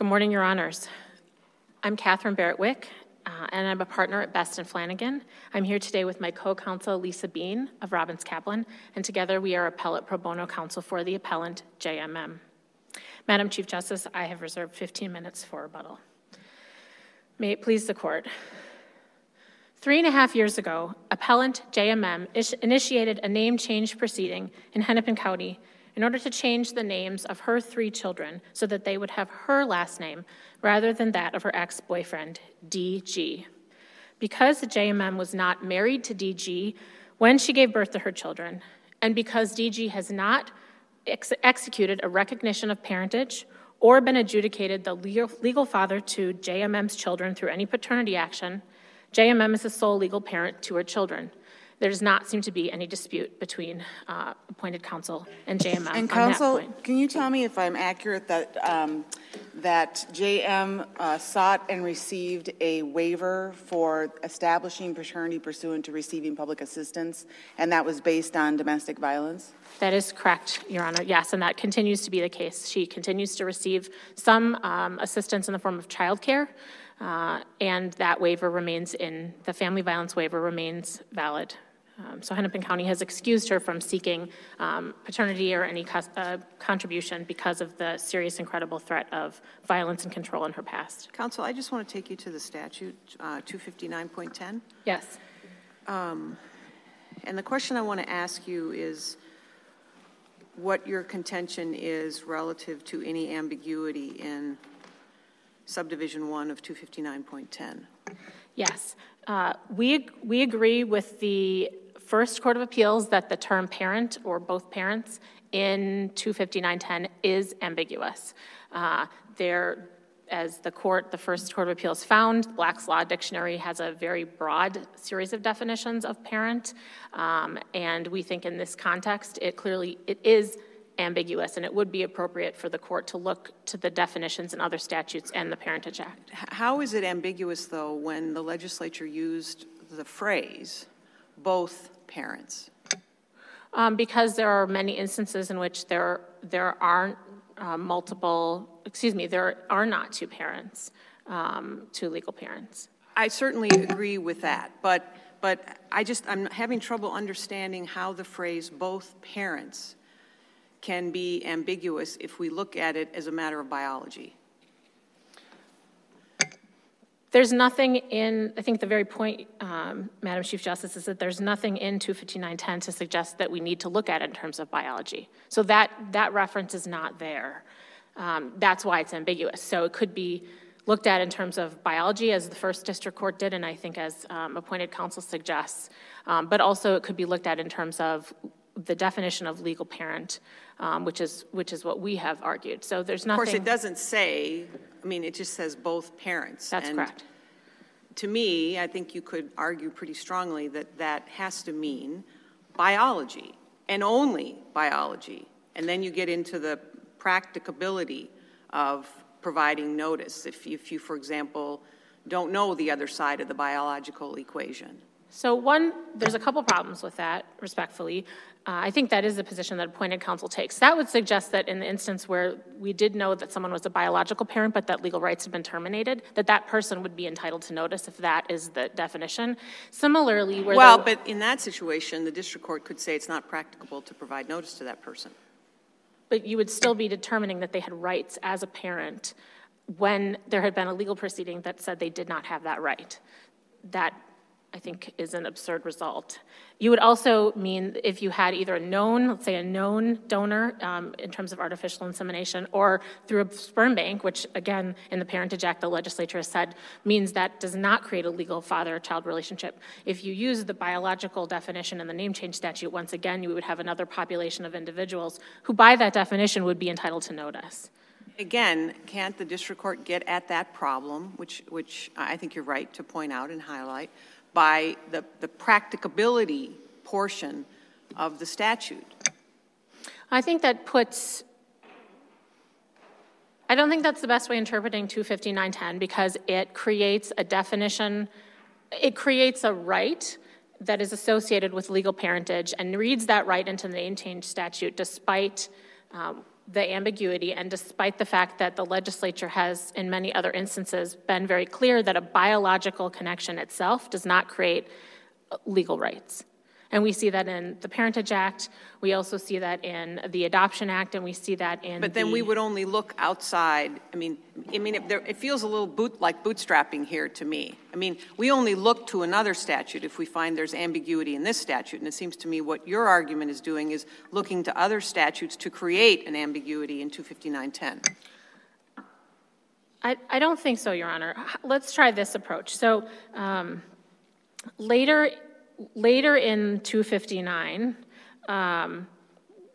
Good morning, Your Honors. I'm Catherine Barrett Wiik, uh, and I'm a partner at Best and Flanagan. I'm here today with my co-counsel Lisa Beane of Robins Kaplan, and together we are appellate pro bono counsel for the appellant JMM. Madam Chief Justice, I have reserved 15 minutes for rebuttal. May it please the court. Three and a half years ago, appellant JMM initiated a name change proceeding in Hennepin County in order to change the names of her three children so that they would have her last name rather than that of her ex boyfriend, DG. Because JMM was not married to DG when she gave birth to her children, and because DG has not ex- executed a recognition of parentage or been adjudicated the legal, legal father to JMM's children through any paternity action, JMM is the sole legal parent to her children there does not seem to be any dispute between uh, appointed counsel and JMM And counsel, can you tell me if I'm accurate that, um, that JM uh, sought and received a waiver for establishing paternity pursuant to receiving public assistance, and that was based on domestic violence? That is correct, Your Honor. Yes, and that continues to be the case. She continues to receive some um, assistance in the form of childcare, uh, and that waiver remains in, the family violence waiver remains valid. Um, so Hennepin County has excused her from seeking um, paternity or any co- uh, contribution because of the serious and credible threat of violence and control in her past. Counsel, I just want to take you to the statute, uh, 259.10. Yes. Um, and the question I want to ask you is what your contention is relative to any ambiguity in subdivision 1 of 259.10. Yes. Uh, we, we agree with the First Court of Appeals that the term parent or both parents in 25910 is ambiguous. Uh, there, as the court, the First Court of Appeals found, Black's Law Dictionary has a very broad series of definitions of parent, um, and we think in this context, it clearly it is ambiguous, and it would be appropriate for the court to look to the definitions in other statutes and the Parentage Act. How is it ambiguous, though, when the legislature used the phrase both parents? Um, because there are many instances in which there, there aren't uh, multiple, excuse me, there are not two parents, um, two legal parents. I certainly agree with that, but, but I just, I'm having trouble understanding how the phrase both parents can be ambiguous if we look at it as a matter of biology. There's nothing in, I think the very point, um, Madam Chief Justice, is that there's nothing in 25910 to suggest that we need to look at in terms of biology. So that, that reference is not there. Um, that's why it's ambiguous. So it could be looked at in terms of biology, as the first district court did, and I think as um, appointed counsel suggests. Um, but also it could be looked at in terms of the definition of legal parent, um, which is which is what we have argued. So there's nothing. Of course, it doesn't say. I mean, it just says both parents. That's and correct. To me, I think you could argue pretty strongly that that has to mean biology and only biology, and then you get into the practicability of providing notice if, if you, for example, don't know the other side of the biological equation. So one, there's a couple problems with that, respectfully. Uh, I think that is the position that appointed counsel takes. That would suggest that in the instance where we did know that someone was a biological parent, but that legal rights had been terminated, that that person would be entitled to notice if that is the definition. Similarly, where well, but in that situation, the district court could say it's not practicable to provide notice to that person. But you would still be determining that they had rights as a parent when there had been a legal proceeding that said they did not have that right. That I think is an absurd result. You would also mean if you had either a known, let's say a known donor um, in terms of artificial insemination, or through a sperm bank, which again in the Parentage Act the legislature has said means that does not create a legal father-child relationship. If you use the biological definition in the name change statute, once again you would have another population of individuals who, by that definition, would be entitled to notice. Again, can't the district court get at that problem, which, which I think you're right to point out and highlight? By the, the practicability portion of the statute. I think that puts, I don't think that's the best way interpreting 25910 because it creates a definition, it creates a right that is associated with legal parentage and reads that right into the name change statute despite um, the ambiguity, and despite the fact that the legislature has, in many other instances, been very clear that a biological connection itself does not create legal rights. And we see that in the Parentage Act, we also see that in the Adoption Act, and we see that in But then we would only look outside, I mean, I mean, it, there, it feels a little boot, like bootstrapping here to me. I mean, we only look to another statute if we find there's ambiguity in this statute, and it seems to me what your argument is doing is looking to other statutes to create an ambiguity in 25910. I, I don't think so, Your Honor. Let's try this approach. So um, later, later in 259, um,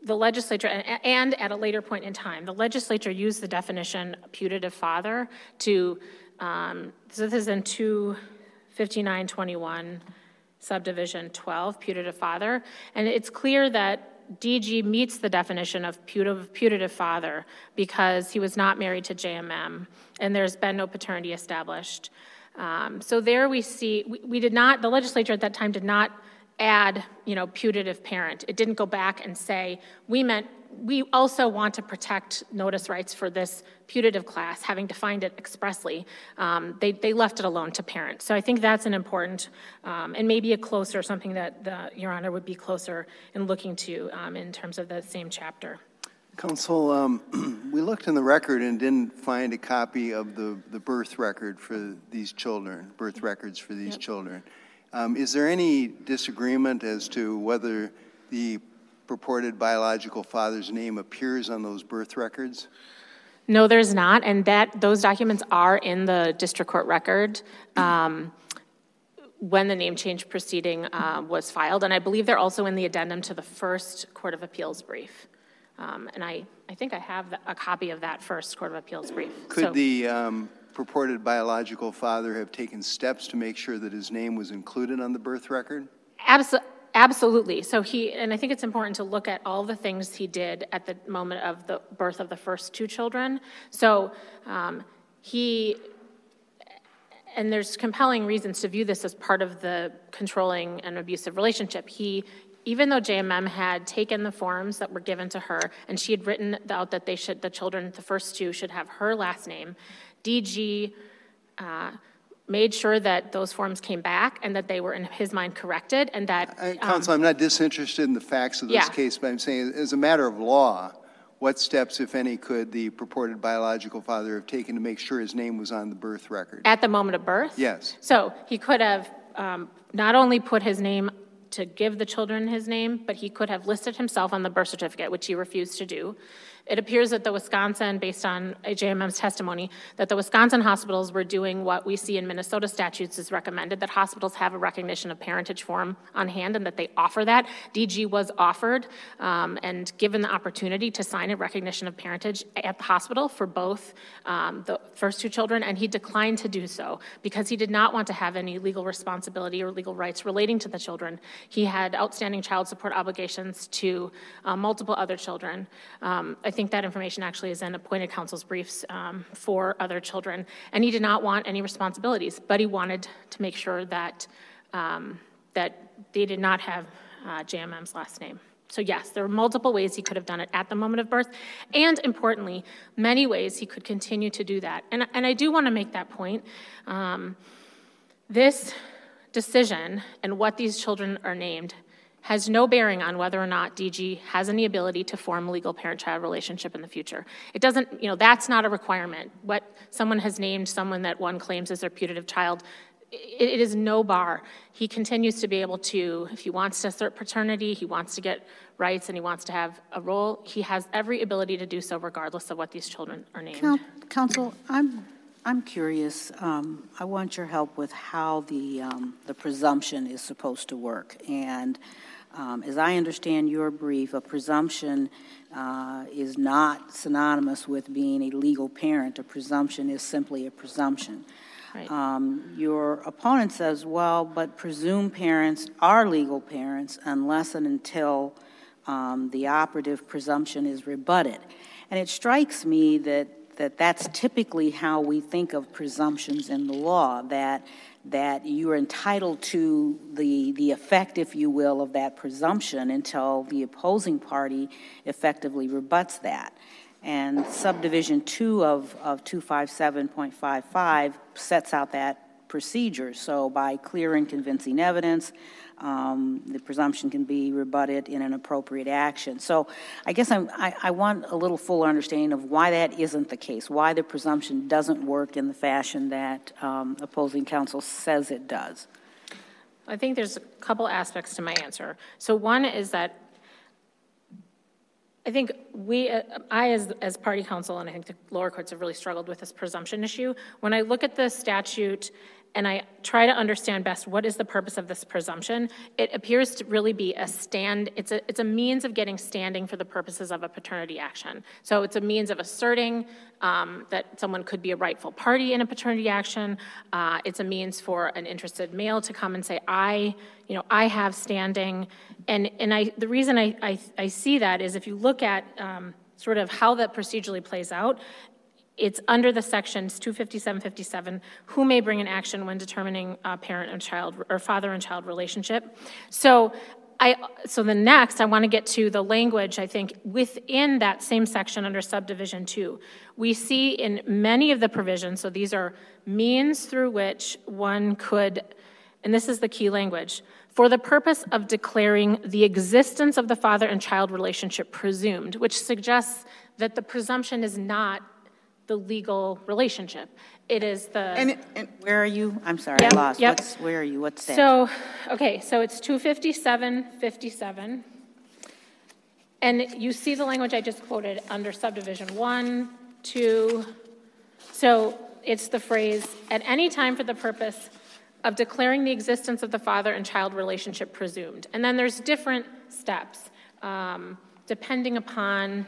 the legislature, and, at a later point in time, the legislature used the definition putative father to, um, so this is in 25921 subdivision 12, putative father, and it's clear that DG meets the definition of putative father because he was not married to JMM, and there's been no paternity established. Um, so there we see, we, we did not, the legislature at that time did not add, you know, putative parent. It didn't go back and say, we meant, we also want to protect notice rights for this putative class, having defined it expressly. Um, they, they left it alone to parent. So I think that's an important, um, and maybe a closer, something that the, Your Honor would be closer in looking to um, in terms of the same chapter. Counsel, um, we looked in the record and didn't find a copy of the, the birth record for these children, birth records for these children. Um, Is there any disagreement as to whether the purported biological father's name appears on those birth records? No, there's not, and that, those documents are in the district court record um, when the name change proceeding uh, was filed, and I believe they're also in the addendum to the first Court of Appeals brief. Um, And I, I think I have the- a copy of that first Court of Appeals brief. So- Could the um, purported biological father have taken steps to make sure that his name was included on the birth record? Abso- Absolutely. So he, and I think it's important to look at all the things he did at the moment of the birth of the first two children. So um, he, and there's compelling reasons to view this as part of the controlling and abusive relationship. He, even though JMM had taken the forms that were given to her, and she had written out that they should, the children, the first two, should have her last name, DG uh, made sure that those forms came back and that they were, in his mind, corrected, and that. I- um, Counsel, I'm not disinterested in the facts of this Yeah. case, but I'm saying, as a matter of law, what steps, if any, could the purported biological father have taken to make sure his name was on the birth record? At the moment of birth? Yes. So he could have um, not only put his name to give the children his name, but he could have listed himself on the birth certificate, which he refused to do. It appears that the Wisconsin, based on JMM's testimony, that the Wisconsin hospitals were doing what we see in Minnesota statutes is recommended, that hospitals have a recognition of parentage form on hand and that they offer that. DG was offered um, and given the opportunity to sign a recognition of parentage at the hospital for both um, the first two children, and he declined to do so because he did not want to have any legal responsibility or legal rights relating to the children. He had outstanding child support obligations to uh, multiple other children. Um, I think that information actually is in appointed counsel's briefs um, for other children, and he did not want any responsibilities, but he wanted to make sure that um, that they did not have uh, JMM's last name. So yes, there are multiple ways he could have done it at the moment of birth, and importantly, many ways he could continue to do that. And, and I do want to make that point. Um, this decision and what these children are named has no bearing on whether or not DG has any ability to form a legal parent-child relationship in the future. It doesn't, you know, that's not a requirement. What someone has named someone that one claims is their putative child, it is no bar. He continues to be able to, if he wants to assert paternity, he wants to get rights, and he wants to have a role, he has every ability to do so regardless of what these children are named. Coun- Counsel, I'm, I'm curious, um, I want your help with how the, um, the presumption is supposed to work. And um, as I understand your brief, a presumption uh, is not synonymous with being a legal parent. A presumption is simply a presumption. Right. Um, Your opponent says, well, but presumed parents are legal parents unless and until um, the operative presumption is rebutted. And it strikes me that that that's typically how we think of presumptions in the law, that, that you're entitled to the, the effect, if you will, of that presumption until the opposing party effectively rebuts that. And subdivision two of, of 257.55 sets out that procedure. So by clear and convincing evidence, um, the presumption can be rebutted in an appropriate action. So I guess I, I want a little fuller understanding of why that isn't the case, why the presumption doesn't work in the fashion that um, opposing counsel says it does. I think there's a couple aspects to my answer. So one is that I think we, uh, I as, as party counsel, and I think the lower courts have really struggled with this presumption issue. When I look at the statute and I try to understand best what is the purpose of this presumption, it appears to really be a stand, it's a, it's a means of getting standing for the purposes of a paternity action. So it's a means of asserting um, that someone could be a rightful party in a paternity action. Uh, it's a means for an interested male to come and say, I, you know, I have standing. And, and I, the reason I, I, I see that is if you look at um, sort of how that procedurally plays out, it's under the sections 257, 57, who may bring an action when determining uh, parent and child or father and child relationship. So I, so the next, I want to get to the language, I think, within that same section under subdivision two. We see in many of the provisions, so these are means through which one could, and this is the key language, for the purpose of declaring the existence of the father and child relationship presumed, which suggests that the presumption is not the legal relationship. It is the. And, and Where are you? I'm sorry, Yep, I lost. yep. What's, where are you? What's that? So, okay, so it's 257, 57. And you see the language I just quoted under subdivision one, two. So it's the phrase, "At any time for the purpose of declaring the existence of the father and child relationship presumed." And then there's different steps, um, depending upon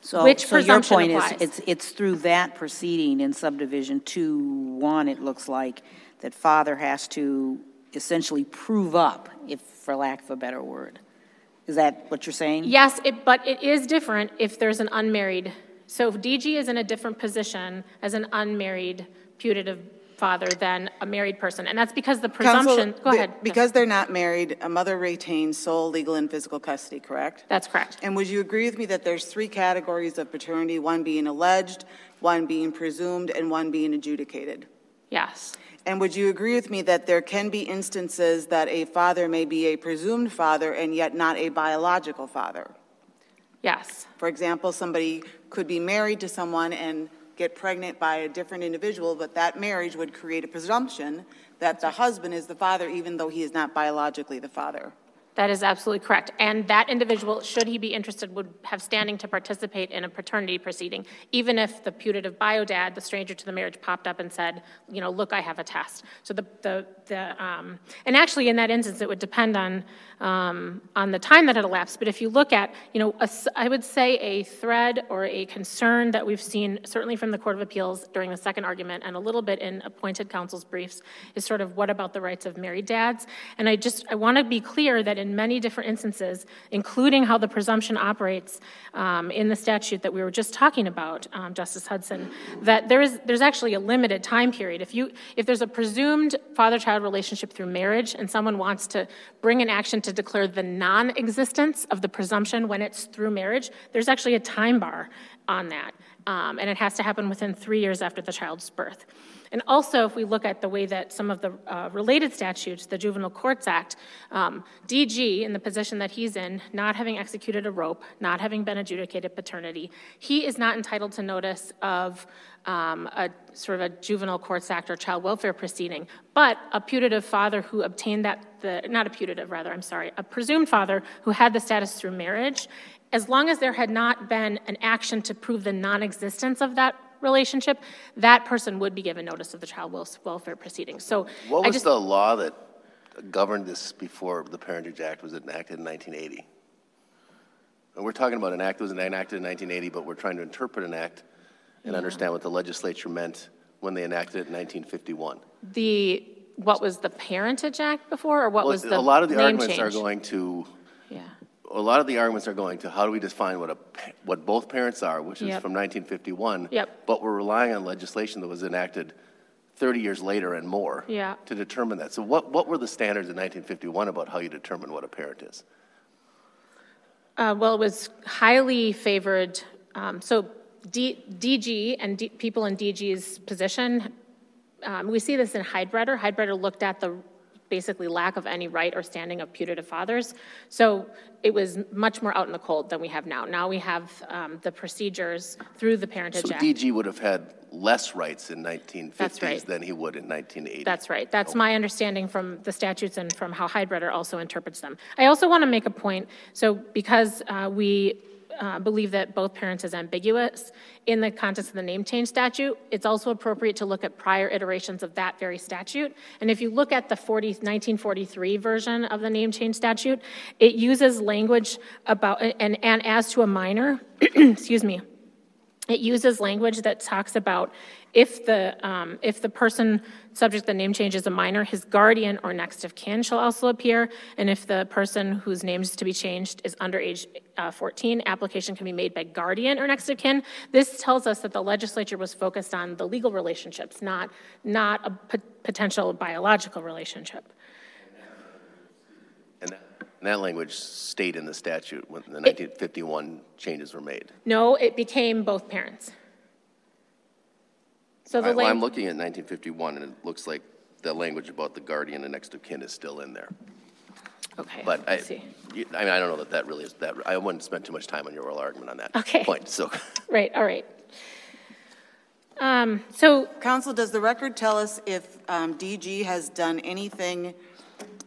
So, which so your presumption point is, applies? it's, it's through that proceeding in subdivision two, one, it looks like, that father has to essentially prove up, if, for lack of a better word. Is that what you're saying? Yes, it, but it is different if there's an unmarried. So if DG is in a different position as an unmarried putative father than a married person, and that's because the Counsel, presumption. Go ahead. Because they're not married, a mother retains sole legal and physical custody, correct? That's correct. And would you agree with me that there's three categories of paternity, one being alleged, one being presumed, and one being adjudicated? Yes. And would you agree with me that there can be instances that a father may be a presumed father and yet not a biological father? Yes. For example, somebody could be married to someone and get pregnant by a different individual, but that marriage would create a presumption that the husband is the father, even though he is not biologically the father. That is absolutely correct. And that individual, should he be interested, would have standing to participate in a paternity proceeding, even if the putative bio dad, the stranger to the marriage, popped up and said, you know, look, I have a test. So the, the, the um, and actually in that instance, it would depend on, um, on the time that had elapsed. But if you look at, you know, a I would say a thread or a concern that we've seen, certainly from the Court of Appeals during the second argument and a little bit in appointed counsel's briefs, is sort of what about the rights of married dads? And I just, I want to be clear that in many different instances, including how the presumption operates um, in the statute that we were just talking about, um, Justice Hudson, that there is, there's actually a limited time period. If you, if there's a presumed father-child relationship through marriage and someone wants to bring an action to declare the non-existence of the presumption when it's through marriage, there's actually a time bar on that. Um, and it has to happen within three years after the child's birth. And also, if we look at the way that some of the uh, related statutes, the Juvenile Courts Act, um, DG, in the position that he's in, not having executed a rope, not having been adjudicated paternity, he is not entitled to notice of um, a sort of a Juvenile Courts Act or child welfare proceeding. But a putative father who obtained that, the, not a putative, rather, I'm sorry, a presumed father who had the status through marriage, as long as there had not been an action to prove the non existence of that relationship, that person would be given notice of the child welfare proceedings. So What I was just, the law that governed this before the Parentage Act was enacted in 1980? And we're talking about an act that was enacted in 1980, but we're trying to interpret an act and understand what the legislature meant when they enacted it in 1951. the, what was the Parentage Act before, or what Well, was the A lot of the arguments are change? going to Yeah, a lot of the arguments are going to how do we define what a, what both parents are, which is Yep. from 1951. Yep. But we're relying on legislation that was enacted 30 years later and more. Yeah. To determine that. So what, what were the standards in 1951 about how you determine what a parent is? Uh, Well, it was highly favored, um, so D- DG and D- people in DG's position, um, we see this in Heidbreder. Heidbreder looked at the basically lack of any right or standing of putative fathers. So it was much more out in the cold than we have now. Now we have um, the procedures through the Parentage So Act. DG would have had less rights in That's 1950s right. than he would in 1980. That's right. That's my understanding from the statutes and from how Heidbreder also interprets them. I also want to make a point, so because uh, we uh, believe that both parents is ambiguous, in the context of the name change statute, it's also appropriate to look at prior iterations of that very statute. And if you look at the 40, 1943 version of the name change statute, it uses language about, and, and as to a minor, excuse me, it uses language that talks about if the, um, if the person subject the name change is a minor, his guardian or next of kin shall also appear. And if the person whose name is to be changed is under age uh, 14, application can be made by guardian or next of kin. This tells us that the legislature was focused on the legal relationships, not, not a potential biological relationship. And that, language stayed in the statute when the 1951 changes were made. No, it became both parents. So the I- Well, I'm looking at 1951, and it looks like the language about the guardian and next of kin is still in there. okay, But I, let's see. I mean, I don't know that that really is, that, I wouldn't spend too much time on your oral argument on that Okay. point, so. Right, all right. Um, So Counsel, does the record tell us if um, DG has done anything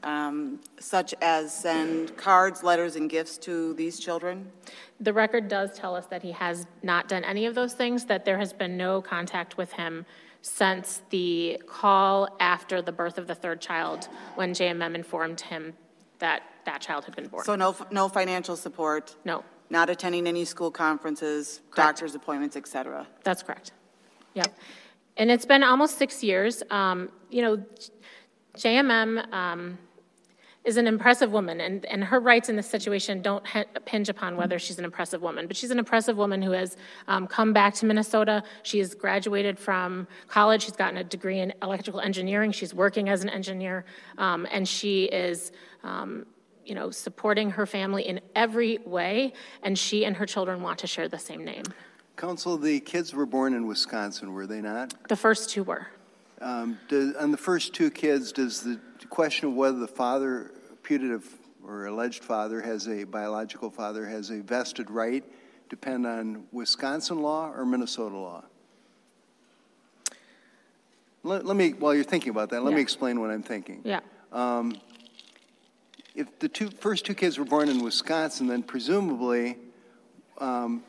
um, such as send cards, letters, and gifts to these children? The record does tell us that he has not done any of those things, that there has been no contact with him since the call after the birth of the third child, when JMM informed him that that child had been born. So no, no financial support? No, Not attending any school conferences, Correct. doctor's appointments, et cetera? that's correct. Yep. And it's been almost six years. Um, You know, JMM um, is an impressive woman, and, and her rights in this situation don't hi- hinge upon whether she's an impressive woman. But she's an impressive woman who has um, come back to Minnesota. She has graduated from college. She's gotten a degree in electrical engineering. She's working as an engineer, um, and she is, um, you know, supporting her family in every way. And she and her children want to share the same name. Counsel, the kids were born in Wisconsin, were they not? The first two were. Um, do- On the first two kids, does the question of whether the father, putative or alleged father, has a biological father, has a vested right depend on Wisconsin law or Minnesota law? Let let me, while you're thinking about that, let me explain what I'm thinking. Yeah. If the two, first two kids were born in Wisconsin, then presumably, um,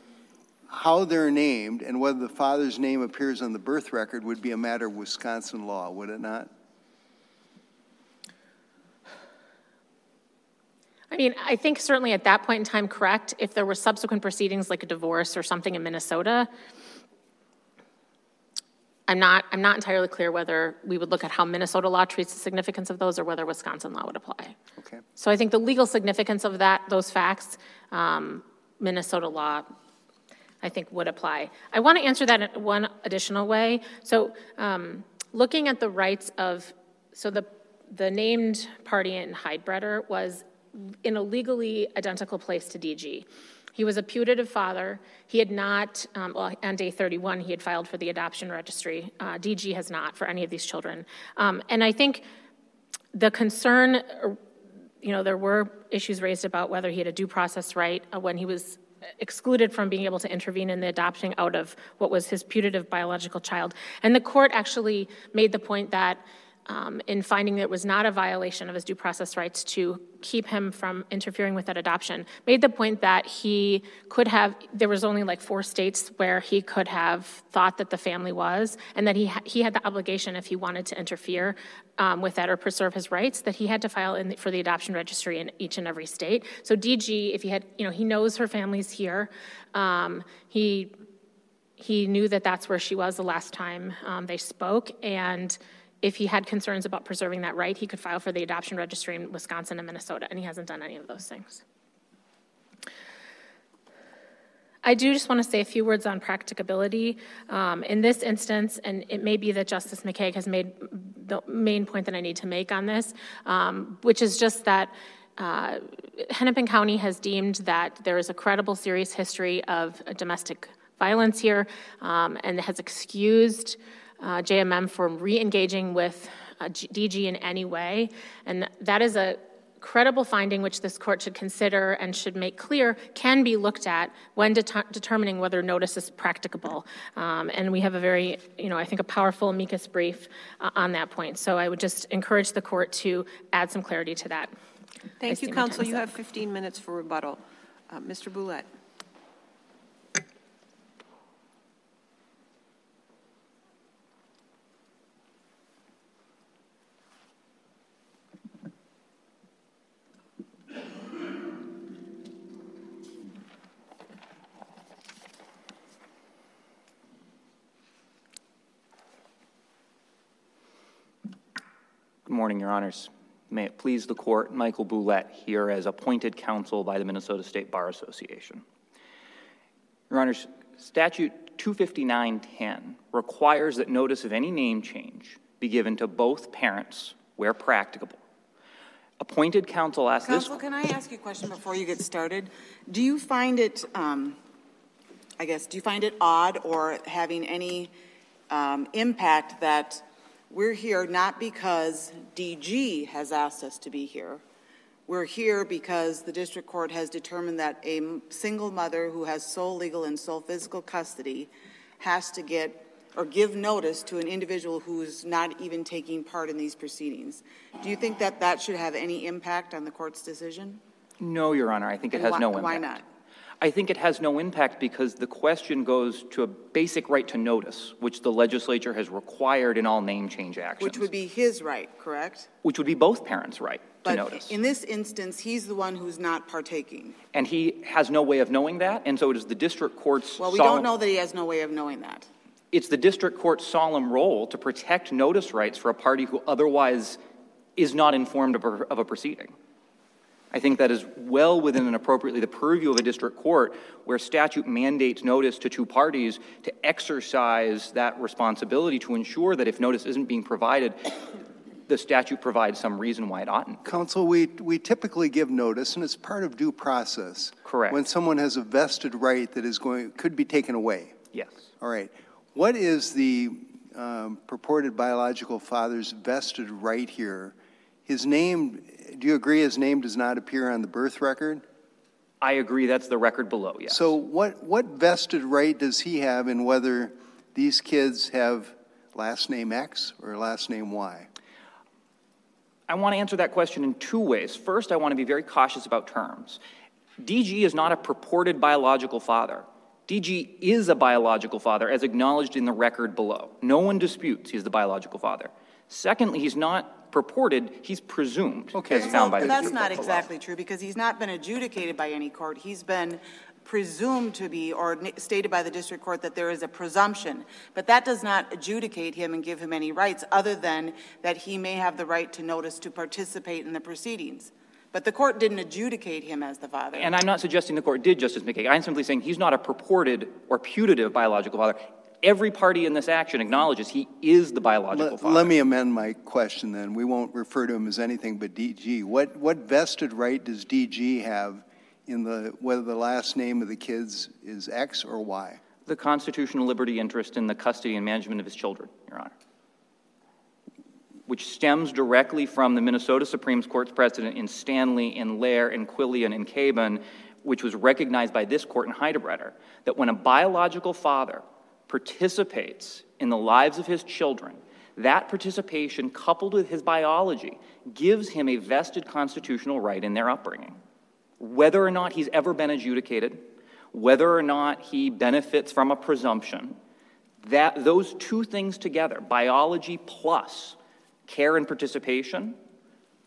how they're named and whether the father's name appears on the birth record would be a matter of Wisconsin law, would it not? I mean, I think certainly at that point in time, correct. If there were subsequent proceedings like a divorce or something in Minnesota, I'm not, I'm not entirely clear whether we would look at how Minnesota law treats the significance of those or whether Wisconsin law would apply. Okay. So I think the legal significance of that, those facts, um, Minnesota law, I think would apply. I want to answer that in one additional way. So um, looking at the rights of, so the, the named party in Heidbreder was in a legally identical place to DG. He was a putative father. He had not, um, well, on day 31, he had filed for the adoption registry. Uh, DG has not for any of these children. Um, And I think the concern, you know, there were issues raised about whether he had a due process right uh, when he was excluded from being able to intervene in the adoption out of what was his putative biological child. And the court actually made the point that um, in finding that it was not a violation of his due process rights to keep him from interfering with that adoption, made the point that he could have, there was only like four states where he could have thought that the family was, and that he, ha- he had the obligation, if he wanted to interfere um, with that or preserve his rights, that he had to file in, for the adoption registry in each and every state. So DG, if he had, you know, he knows her family's here. Um, he he knew that that's where she was the last time um, they spoke, and if he had concerns about preserving that right, he could file for the adoption registry in Wisconsin and Minnesota, and he hasn't done any of those things. I do just want to say a few words on practicability. Um, In this instance, and it may be that Justice McKeig has made the main point that I need to make on this, um, which is just that uh, Hennepin County has deemed that there is a credible, serious history of domestic violence here um, and has excused uh, JMM from re-engaging with uh, DG in any way. And that is a credible finding which this court should consider and should make clear can be looked at when det- determining whether notice is practicable. Um, and we have a very, you know, I think a powerful amicus brief uh, on that point. So I would just encourage the court to add some clarity to that. Thank see you, counsel. You up. have 15 minutes for rebuttal. Uh, Mr. Boulette. Good morning, Your Honors. May it please the court, Michael Boulette here as appointed counsel by the Minnesota State Bar Association. Your Honors, Statute 25910 requires that notice of any name change be given to both parents where practicable. Appointed counsel asked this. Counsel, can I ask you a question before you get started? Do you find it, um, I guess, do you find it odd or having any um, impact that we're here not because DG has asked us to be here? We're here because the district court has determined that a single mother who has sole legal and sole physical custody has to get or give notice to an individual who's not even taking part in these proceedings. Do you think that that should have any impact on the court's decision? No, Your Honor, I think it has why- no impact. why not? I think it has no impact because the question goes to a basic right to notice, which the legislature has required in all name change actions. Which would be his right, correct? Which would be both parents' right to notice. in this instance, he's the one who's not partaking. And he has no way of knowing that, and so it is the district court's Well, we don't know that he has no way of knowing that. It's the district court's solemn role to protect notice rights for a party who otherwise is not informed of a, of a proceeding. I think that is well within and appropriately the purview of a district court where statute mandates notice to two parties to exercise that responsibility to ensure that if notice isn't being provided, the statute provides some reason why it oughtn't. Counsel, we, we typically give notice, and it's part of due process. Correct. When someone has a vested right that is going, could be taken away. Yes. All right. What is the um, purported biological father's vested right here? His name, do you agree his name does not appear on the birth record? I agree that's the record below, yes. So what, what vested right does he have in whether these kids have last name X or last name Y? I want to answer that question in two ways. First, I want to be very cautious about terms. DG is not a purported biological father. DG is a biological father, as acknowledged in the record below. No one disputes he's the biological father. Secondly, he's not purported, he's presumed, Okay. as found by the that's not exactly true, because he's not been adjudicated by any court. He's been presumed to be, or stated by the district court that there is a presumption. But that does not adjudicate him and give him any rights, other than that he may have the right to notice to participate in the proceedings. But the court didn't adjudicate him as the father. And I'm not suggesting the court did, Justice McKeig. I'm simply saying he's not a purported or putative biological father. Every party in this action acknowledges he is the biological Let, father. let me amend my question then. We won't refer to him as anything but DG. What, what vested right does DG have in the, whether the last name of the kids is X or Y? The constitutional liberty interest in the custody and management of his children, Your Honor, which stems directly from the Minnesota Supreme Court's precedent in Stanley, in Lehr, in Quilloin, in Caban, which was recognized by this court in Heidbreder, that when a biological father participates in the lives of his children, that participation, coupled with his biology, gives him a vested constitutional right in their upbringing. Whether or not he's ever been adjudicated, whether or not he benefits from a presumption, that those two things together, biology plus care and participation,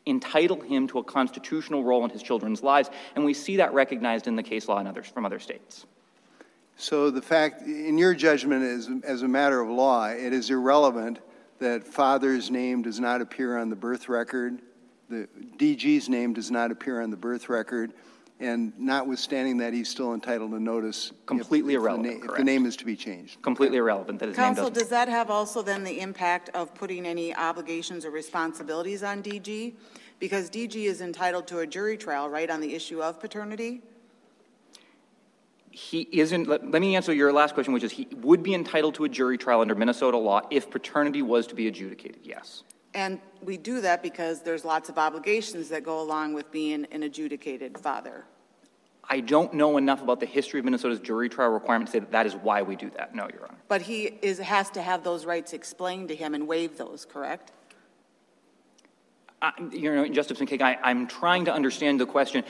entitle him to a constitutional role in his children's lives, and we see that recognized in the case law in others, from other states. So the fact, in your judgment, as, as a matter of law, it is irrelevant that father's name does not appear on the birth record, the DG's name does not appear on the birth record, and notwithstanding that, he's still entitled to notice. Completely if the irrelevant, na- If the name is to be changed. Completely irrelevant that his name doesn't. does that have also then the impact of putting any obligations or responsibilities on DG? Because DG is entitled to a jury trial, right, on the issue of paternity? He isn't, let, let me answer your last question, which is he would be entitled to a jury trial under Minnesota law if paternity was to be adjudicated, yes. And we do that because there's lots of obligations that go along with being an adjudicated father. I don't know enough about the history of Minnesota's jury trial requirement to say that that is why we do that. No, Your Honor. But he is, has to have those rights explained to him and waive those, correct? Uh, I- You know, Justice McKeig, I, I'm trying to understand the question.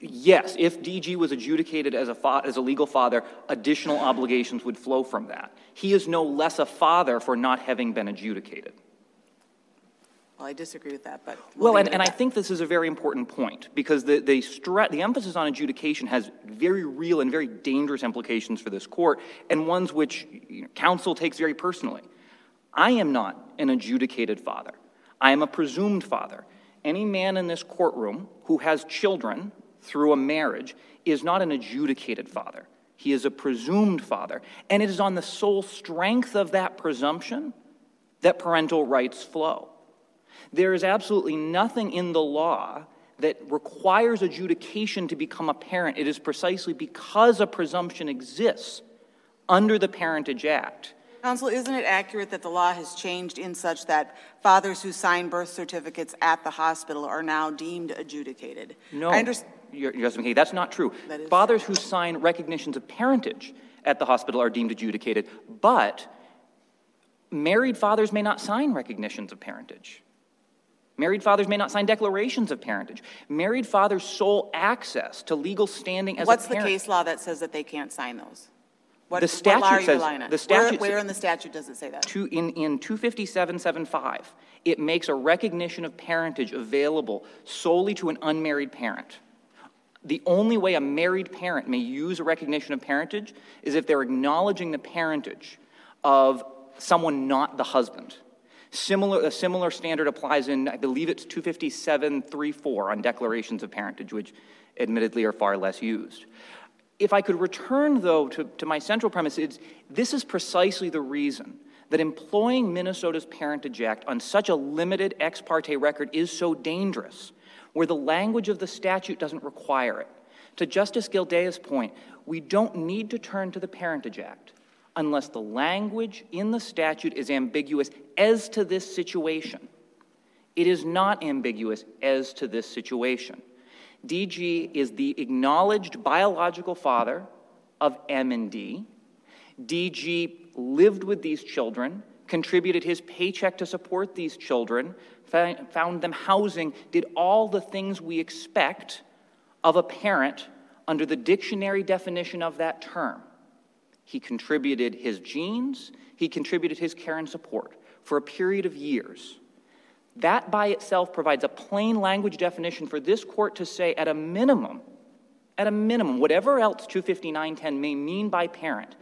Yes, if DG was adjudicated as a, fa- as a legal father, additional obligations would flow from that. He is no less a father for not having been adjudicated. Well, I disagree with that, but. Well, leave and, and I think this is a very important point, because the, the, stre- the emphasis on adjudication has very real and very dangerous implications for this court, and ones which you know, counsel takes very personally. I am not an adjudicated father. I am a presumed father. Any man in this courtroom who has children through a marriage is not an adjudicated father. He is a presumed father. And it is on the sole strength of that presumption that parental rights flow. There is absolutely nothing in the law that requires adjudication to become a parent. It is precisely because a presumption exists under the Parentage Act. Counsel, isn't it accurate that the law has changed in such that fathers who sign birth certificates at the hospital are now deemed adjudicated? No, I underst- Your- Justice McKeig, that's not true. That Fathers who sign recognitions of parentage at the hospital are deemed adjudicated, but married fathers may not sign recognitions of parentage. Married fathers may not sign declarations of parentage. Married fathers' sole access to legal standing as What's a the case law that says that they can't sign those? What- The what statute you says- the Where- statute Where sa- in the statute does it say that? Two, in, in 257.75, it makes a recognition of parentage available solely to an unmarried parent. The only way a married parent may use a recognition of parentage is if they're acknowledging the parentage of someone not the husband. Similar, a similar standard applies in, I believe it's 257.34 on declarations of parentage, which admittedly are far less used. If I could return, though, to, to my central premise, it's, this is precisely the reason that employing Minnesota's Parentage Act on such a limited ex parte record is so dangerous, where the language of the statute doesn't require it. To Justice Gildea's point, we don't need to turn to the Parentage Act unless the language in the statute is ambiguous as to this situation. It is not ambiguous as to this situation. DG is the acknowledged biological father of M and D. DG lived with these children, contributed his paycheck to support these children, found them housing, did all the things we expect of a parent under the dictionary definition of that term. He contributed his genes, he contributed his care and support for a period of years. That by itself provides a plain language definition for this court to say, at a minimum, at a minimum, whatever else 25910 may mean by parent,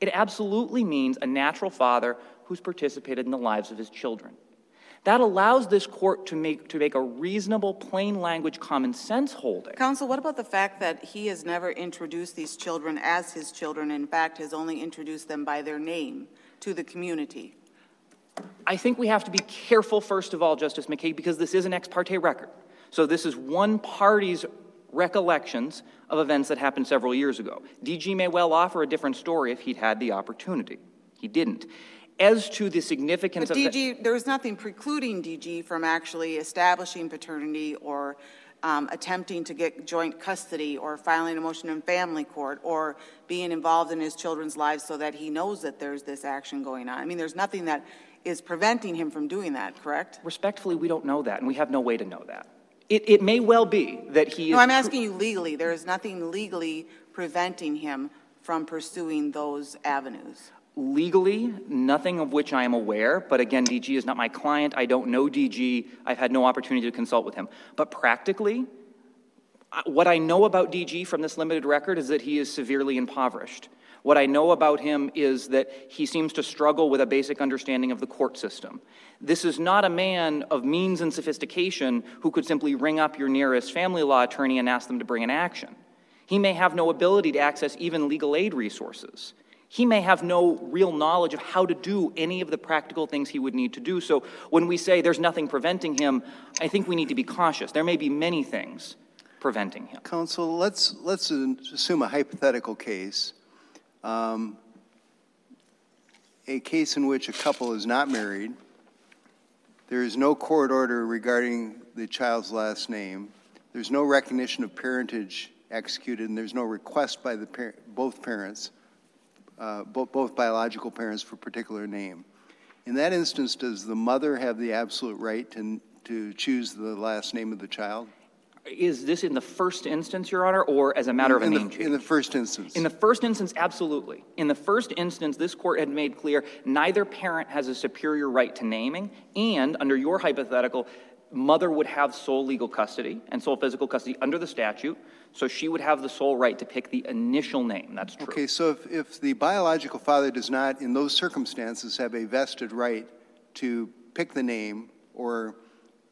it absolutely means a natural father who's participated in the lives of his children. That allows this court to make, to make a reasonable, plain language, common sense holding. Counsel, what about the fact that he has never introduced these children as his children, in fact, has only introduced them by their name to the community? I think we have to be careful, first of all, Justice McKeig, because this is an ex parte record. So this is one party's recollections of events that happened several years ago. DG may well offer a different story if he'd had the opportunity. He didn't. As to the significance But of the- DG, there was nothing precluding DG from actually establishing paternity or um, attempting to get joint custody or filing a motion in family court or being involved in his children's lives so that he knows that there's this action going on. I mean, there's nothing that is preventing him from doing that, correct? Respectfully, we don't know that, and we have no way to know that. It, it may well be that he is. No, I'm asking you legally. There is nothing legally preventing him from pursuing those avenues. Legally, nothing of which I am aware, but again, DG is not my client. I don't know DG. I've had no opportunity to consult with him. But practically, what I know about DG from this limited record is that he is severely impoverished. What I know about him is that he seems to struggle with a basic understanding of the court system. This is not a man of means and sophistication who could simply ring up your nearest family law attorney and ask them to bring an action. He may have no ability to access even legal aid resources. He may have no real knowledge of how to do any of the practical things he would need to do. So when we say there's nothing preventing him, I think we need to be cautious. There may be many things preventing him. Counsel, let's, let's assume a hypothetical case. Um, a case in which a couple is not married, there is no court order regarding the child's last name, there's no recognition of parentage executed, and there's no request by the par- both parents, uh, bo- both biological parents for a particular name. In that instance, does the mother have the absolute right to, to choose the last name of the child? Is this in the first instance, Your Honor, or as a matter of a in name the, change? In the first instance. In the first instance, absolutely. In the first instance, this court had made clear neither parent has a superior right to naming, and under your hypothetical, mother would have sole legal custody and sole physical custody under the statute, so she would have the sole right to pick the initial name. That's true. Okay, so if, if the biological father does not, in those circumstances, have a vested right to pick the name or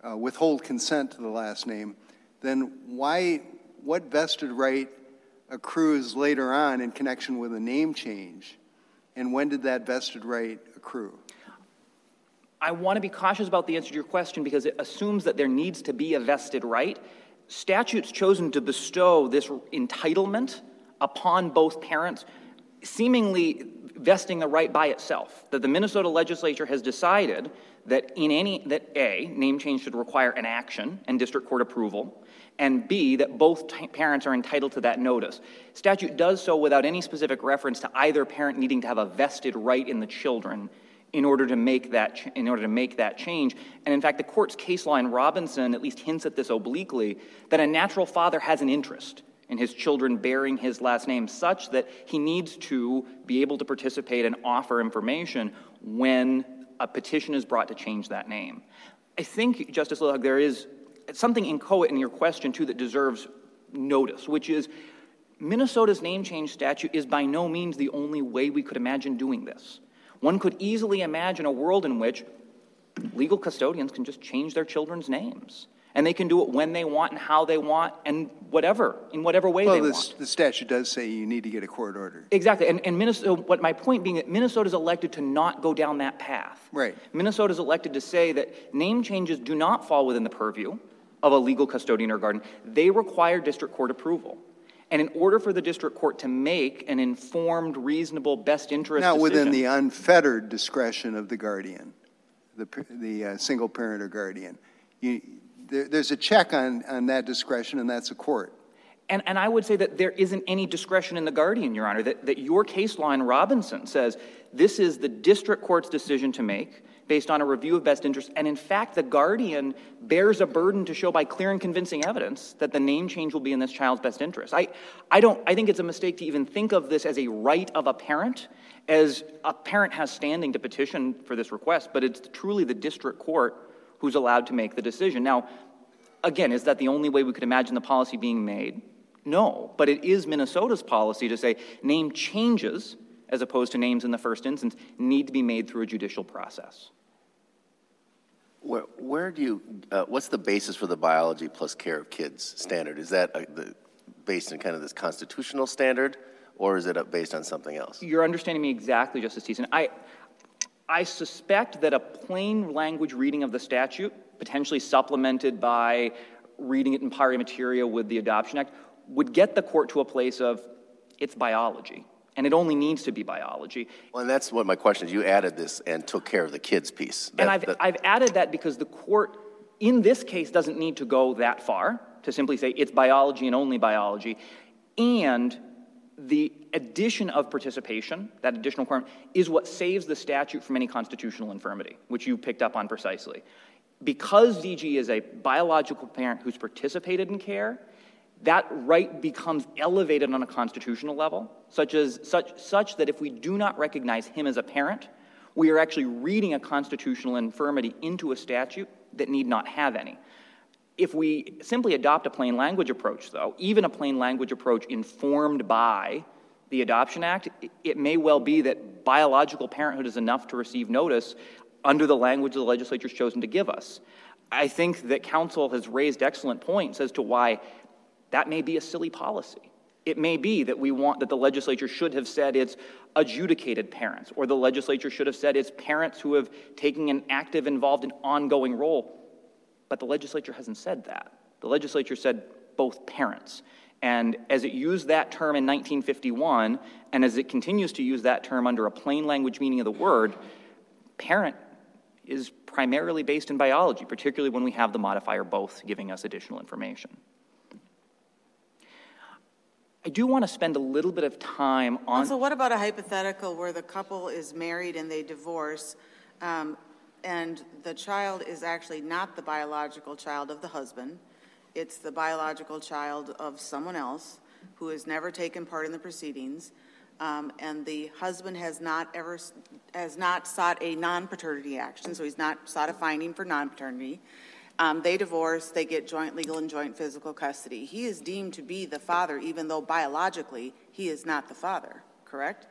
uh, withhold consent to the last name, then why, what vested right accrues later on in connection with a name change? And when did that vested right accrue? I want to be cautious about the answer to your question because it assumes that there needs to be a vested right. Statutes chosen to bestow this entitlement upon both parents, seemingly vesting the right by itself. That the Minnesota legislature has decided that in any that A, name change should require an action and district court approval, and B, that both t- parents are entitled to that notice. Statute does so without any specific reference to either parent needing to have a vested right in the children in order to make that in order to make that change. And in fact, the court's case law in Robinson at least hints at this obliquely that a natural father has an interest in his children bearing his last name such that he needs to be able to participate and offer information when a petition is brought to change that name. I think, Justice Lillehaug, there is something inchoate in your question, too, that deserves notice, which is Minnesota's name change statute is by no means the only way we could imagine doing this. One could easily imagine a world in which legal custodians can just change their children's names. And they can do it when they want and how they want and whatever, in whatever way Well, they the, want. the statute does say you need to get a court order. Exactly. And, and Minnesota, uh, what my point being that Minnesota's elected to not go down that path. Right. Minnesota's elected to say that name changes do not fall within the purview of a legal custodian or guardian. They require district court approval. And in order for the district court to make an informed, reasonable, best interest Not within the unfettered discretion of the guardian, the, p- the uh, single parent or guardian. You, there, there's a check on, on that discretion, and that's a court. And, and I would say that there isn't any discretion in the guardian, Your Honor, that, that your case law in Robinson says this is the district court's decision to make based on a review of best interest. And in fact, the guardian bears a burden to show by clear and convincing evidence that the name change will be in this child's best interest. I, I, don't, I think it's a mistake to even think of this as a right of a parent, as a parent has standing to petition for this request, but it's truly the district court who's allowed to make the decision. Now, again, is that the only way we could imagine the policy being made? No, but it is Minnesota's policy to say name changes, as opposed to names in the first instance, need to be made through a judicial process. Where, where do you, uh, what's the basis for the biology plus care of kids standard? Is that uh, the, based on kind of this constitutional standard, or is it uh, based on something else? You're understanding me exactly, Justice Thissen. I, I suspect that a plain language reading of the statute, potentially supplemented by reading it in pari materia with the Adoption Act, would get the court to a place of it's biology, and it only needs to be biology. Well, and that's what my question is. You added this and took care of the kids piece. And I've, that- I've added that because the court, in this case, doesn't need to go that far to simply say it's biology and only biology. And the addition of participation, that additional requirement, is what saves the statute from any constitutional infirmity, which you picked up on precisely. Because DG is a biological parent who's participated in care, that right becomes elevated on a constitutional level, such, as, such, such that if we do not recognize him as a parent, we are actually reading a constitutional infirmity into a statute that need not have any. If we simply adopt a plain language approach, though, even a plain language approach informed by the Adoption Act, it- may well be that biological parenthood is enough to receive notice under the language the legislature's chosen to give us. I think that counsel has raised excellent points as to why that may be a silly policy. It may be that we want, that the legislature should have said it's adjudicated parents, or the legislature should have said it's parents who have taken an active, involved, and ongoing role. But the legislature hasn't said that. The legislature said both parents. And as it used that term in 1951, and as it continues to use that term under a plain language meaning of the word, parent is primarily based in biology, particularly when we have the modifier both giving us additional information. I do want to spend a little bit of time on. Also, what about a hypothetical where the couple is married and they divorce, um, and the child is actually not the biological child of the husband? It's the biological child of someone else who has never taken part in the proceedings, um, and the husband has not ever, has not sought a non-paternity action, so he's not sought a finding for non-paternity. Um, They divorce, they get joint legal and joint physical custody. He is deemed to be the father, even though biologically, he is not the father, correct?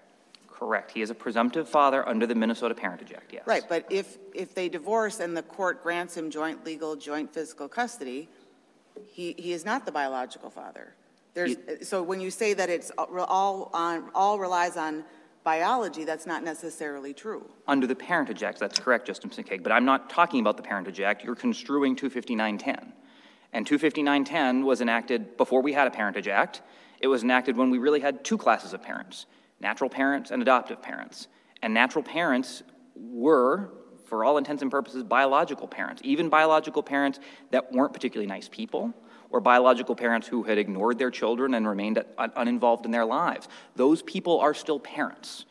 Correct. He is a presumptive father under the Minnesota Parentage Act, yes. Right, but if, if they divorce and the court grants him joint legal, joint physical custody, he, he is not the biological father. There's, so when you say that it's all on, all relies on biology, that's not necessarily true. Under the Parentage Act, that's correct, Justice McKeig, but I'm not talking about the Parentage Act. You're construing 25910. And 25910 was enacted before we had a Parentage Act. It was enacted when we really had two classes of parents natural parents and adoptive parents. And natural parents were, for all intents and purposes, biological parents, even biological parents that weren't particularly nice people or biological parents who had ignored their children and remained uninvolved in their lives. Those people are still parents.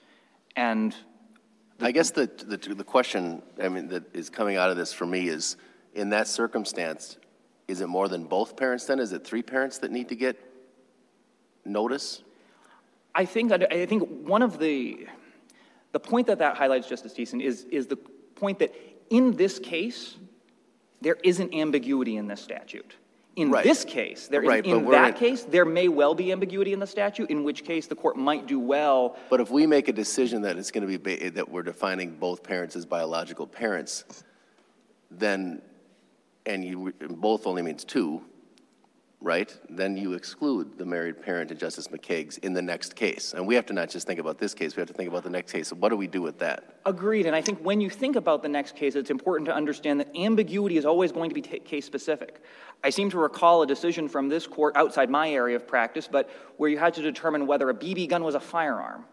And I guess the, the, the question, I mean, that is coming out of this for me is, in that circumstance, is it more than both parents then? Is it three parents that need to get notice? I think, I think one of the, the point that that highlights, Justice Thissen, is, is the point that in this case, there isn't ambiguity in this statute. In Right. this case, there Right, but in that in- case, there may well be ambiguity in the statute, in which case the court might do well. But if we make a decision that it's going to be, ba- that we're defining both parents as biological parents, then, and you, both only means two, right? Then you exclude the married parent in Justice McKeig's in the next case. And we have to not just think about this case, we have to think about the next case. So what do we do with that? Agreed, and I think when you think about the next case, it's important to understand that ambiguity is always going to be ta- case specific. I seem to recall a decision from this court outside my area of practice, but where you had to determine whether a BB gun was a firearm.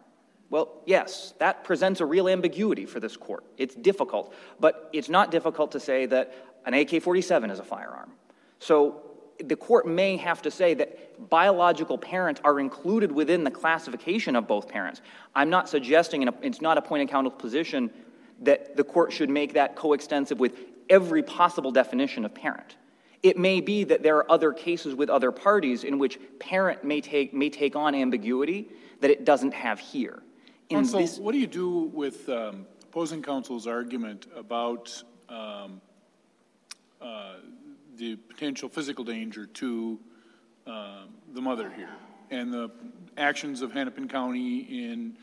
Well, yes, that presents a real ambiguity for this court. It's difficult, but it's not difficult to say that an AK 47 is a firearm. So the court may have to say that biological parents are included within the classification of both parents. I'm not suggesting, and it's not a point of counsel position, that the court should make that coextensive with every possible definition of parent. It may be that there are other cases with other parties in which parent may take, may take on ambiguity that it doesn't have here. In Counsel, this- what do you do with um, opposing counsel's argument about um, uh, the potential physical danger to um, the mother here and the actions of Hennepin County in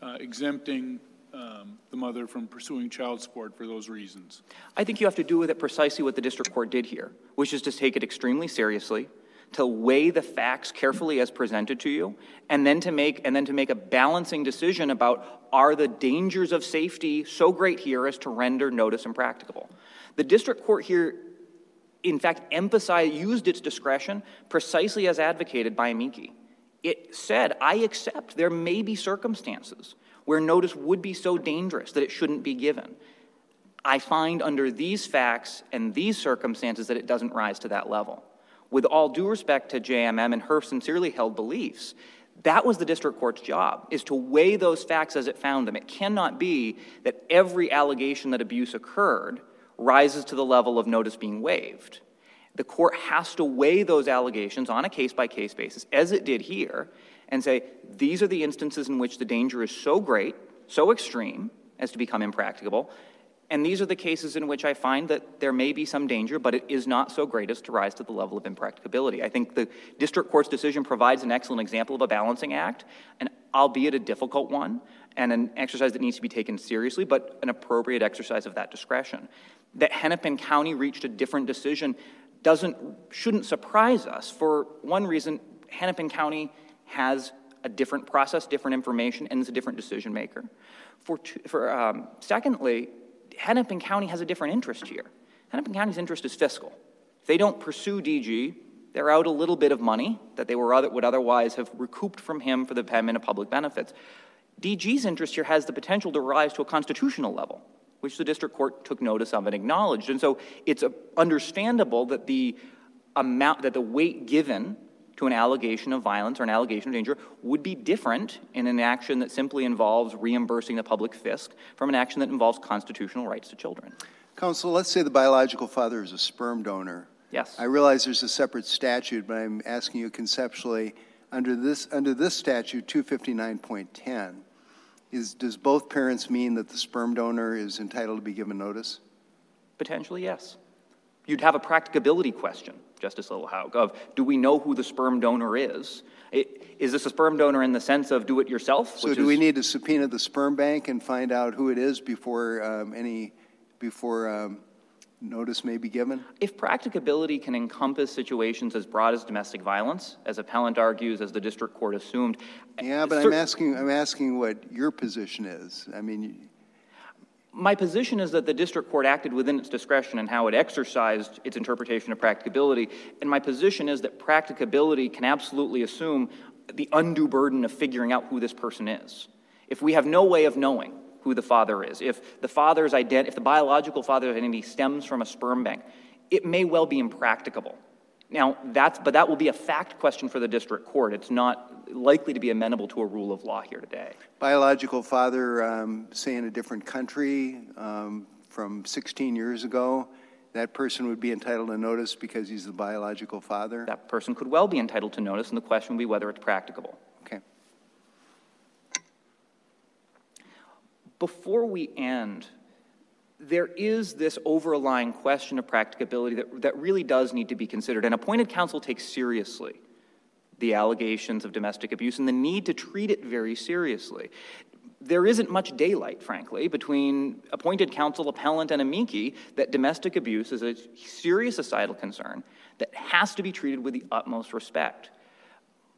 uh, exempting um, the mother from pursuing child support for those reasons? I think you have to do with it precisely what the district court did here, which is to take it extremely seriously, to weigh the facts carefully as presented to you, and then to make and then to make a balancing decision about are the dangers of safety so great here as to render notice impracticable. The district court here, in fact, emphasized used its discretion precisely as advocated by Amici. It said, I accept there may be circumstances where notice would be so dangerous that it shouldn't be given. I find under these facts and these circumstances that it doesn't rise to that level. With all due respect to JMM and her sincerely held beliefs, that was the district court's job, is to weigh those facts as it found them. It cannot be that every allegation that abuse occurred rises to the level of notice being waived. The court has to weigh those allegations on a case by case basis, as it did here, and say, these are the instances in which the danger is so great, so extreme, as to become impracticable. And these are the cases in which I find that there may be some danger, but it is not so great as to rise to the level of impracticability. I think the district court's decision provides an excellent example of a balancing act, and albeit a difficult one, and an exercise that needs to be taken seriously, but an appropriate exercise of that discretion. That Hennepin County reached a different decision doesn't, shouldn't surprise us. For one reason, Hennepin County has a different process, different information, and is a different decision maker. For, for um, secondly, Hennepin County has a different interest here. Hennepin County's interest is fiscal. If they don't pursue DG, they're out a little bit of money that they other, would otherwise have recouped from him for the payment of public benefits. DG's interest here has the potential to rise to a constitutional level, which the district court took notice of and acknowledged. And so it's understandable that the amount, that the weight given to an allegation of violence or an allegation of danger would be different in an action that simply involves reimbursing the public fisc from an action that involves constitutional rights to children. Counsel, let's say the biological father is a sperm donor. Yes. I realize there's a separate statute, but I'm asking you conceptually, under this, under this statute, 259.10, is, does both parents mean that the sperm donor is entitled to be given notice? Potentially, yes. You'd have a practicability question, Justice Lillehaug, of do we know who the sperm donor is? Is this a sperm donor in the sense of do it yourself? So do is- we need to subpoena the sperm bank and find out who it is before um, any, before um, notice may be given? If practicability can encompass situations as broad as domestic violence, as appellant argues, as the district court assumed. Yeah, but I'm asking, I'm asking what your position is. I mean, My position is that the district court acted within its discretion in how it exercised its interpretation of practicability, and my position is that practicability can absolutely assume the undue burden of figuring out who this person is. If we have no way of knowing who the father is, if the father's ident- if the biological father's identity stems from a sperm bank, it may well be impracticable. Now, that's, but that will be a fact question for the district court. It's not likely to be amenable to a rule of law here today. biological father, um, say in a different country um, from 16 years ago, that person would be entitled to notice because he's the biological father? That person could well be entitled to notice, and the question would be whether it's practicable. Before we end, there is this overlying question of practicability that, that really does need to be considered. And appointed counsel takes seriously the allegations of domestic abuse and the need to treat it very seriously. There isn't much daylight, frankly, between appointed counsel, appellant, and amici that domestic abuse is a serious societal concern that has to be treated with the utmost respect.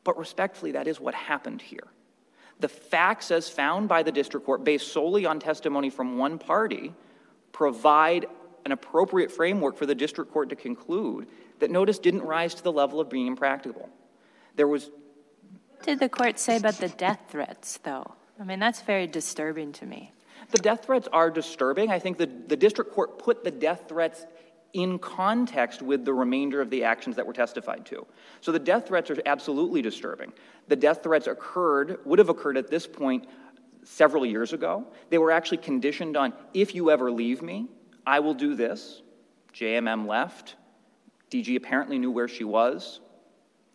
But respectfully, that is what happened here. The facts, as found by the district court, based solely on testimony from one party, provide an appropriate framework for the district court to conclude that notice didn't rise to the level of being impracticable. There was What did the court say about the death threats, though? I mean, that's very disturbing to me. The death threats are disturbing. I think the, the district court put the death threats in context with the remainder of the actions that were testified to. So the death threats are absolutely disturbing. The death threats occurred, would have occurred at this point several years ago. They were actually conditioned on if you ever leave me, I will do this. JMM left. DG apparently knew where she was.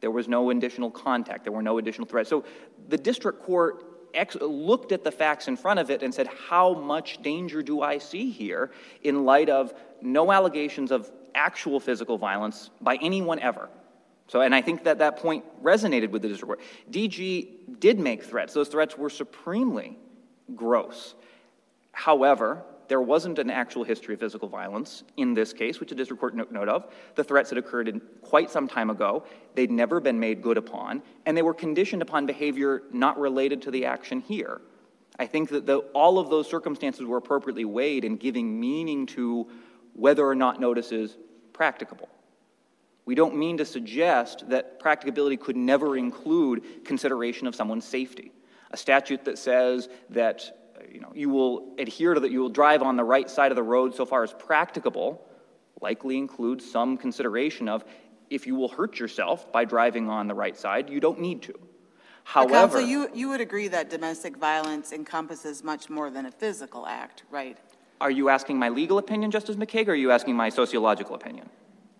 There was no additional contact. There were no additional threats. So the district court ex- looked at the facts in front of it and said, How much danger do I see here in light of no allegations of actual physical violence by anyone ever? So, and I think that that point resonated with the district court. DG did make threats. Those threats were supremely gross. However, there wasn't an actual history of physical violence in this case, which the district court took note of. The threats had occurred quite some time ago. They'd never been made good upon, and they were conditioned upon behavior not related to the action here. I think that the, all of those circumstances were appropriately weighed in giving meaning to whether or not notice is practicable. We don't mean to suggest that practicability could never include consideration of someone's safety. A statute that says that Uh, you know, you will adhere to that, you will drive on the right side of the road so far as practicable, likely includes some consideration of if you will hurt yourself by driving on the right side, you don't need to. However, Counsel, you, you would agree that domestic violence encompasses much more than a physical act, right? are you asking my legal opinion, Justice McKeig, or are you asking my sociological opinion?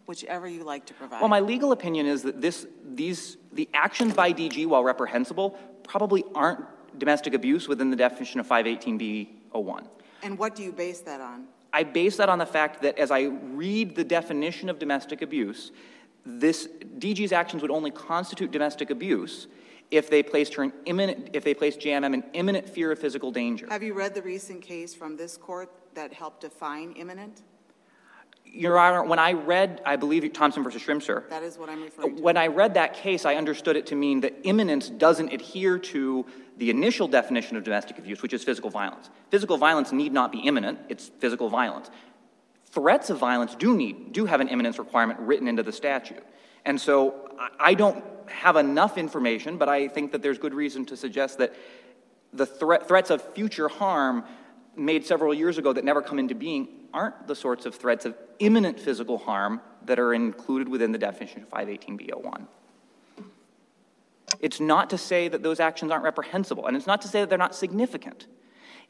Whichever you like to provide. Well, my legal opinion is that this, these, the actions by DG, while reprehensible, probably aren't domestic abuse within the definition of 518B01. And what do you base that on? I base that on the fact that as I read the definition of domestic abuse, this DG's actions would only constitute domestic abuse if they placed her in imminent, if they placed JMM in imminent fear of physical danger. Have you read the recent case from this court that helped define imminent? Your Honor, when I read, I believe Thompson versus Schrimsher, That is what I'm referring to. when I read that case, I understood it to mean that imminence doesn't adhere to the initial definition of domestic abuse, which is physical violence. Physical violence need not be imminent, it's physical violence. Threats of violence do need, do have an imminence requirement written into the statute. And so I- don't have enough information, but I think that there's good reason to suggest that the threat, threats of future harm made several years ago that never come into being aren't the sorts of threats of imminent physical harm that are included within the definition of 518B01. It's not to say that those actions aren't reprehensible, and it's not to say that they're not significant.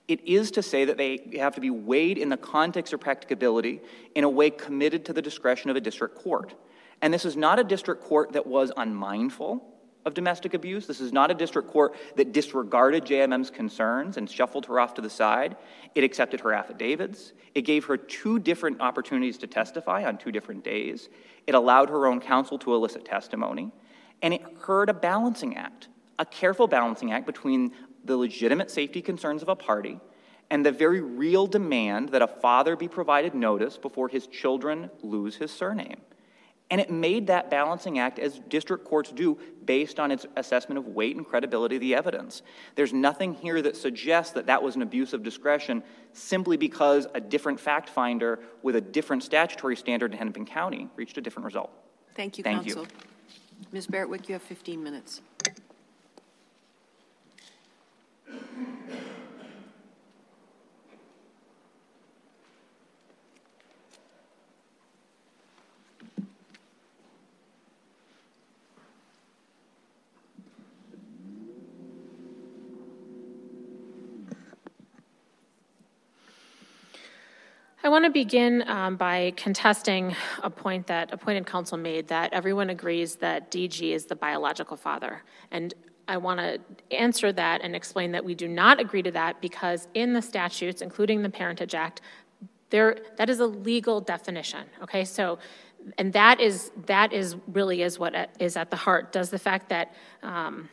It is to say that they have to be weighed in the context of practicability in a way committed to the discretion of a district court. And this is not a district court that was unmindful of domestic abuse. This is not a district court that disregarded JMM's concerns and shuffled her off to the side. It accepted her affidavits. It gave her two different opportunities to testify on two different days. It allowed her own counsel to elicit testimony. And it heard a balancing act, a careful balancing act between the legitimate safety concerns of a party and the very real demand that a father be provided notice before his children lose his surname. And it made that balancing act as district courts do based on its assessment of weight and credibility of the evidence. There's nothing here that suggests that that was an abuse of discretion simply because a different fact finder with a different statutory standard in Hennepin County reached a different result. Thank you, Thank you. Ms. Barrett-Wiik, you have 15 minutes. I want to begin um, by contesting a point that appointed counsel made that everyone agrees that DG is the biological father. And I want to answer that and explain that we do not agree to that because in the statutes, including the Parentage Act, there that is a legal definition. Okay, so and that is that is really is what is at the heart. Does the fact that um,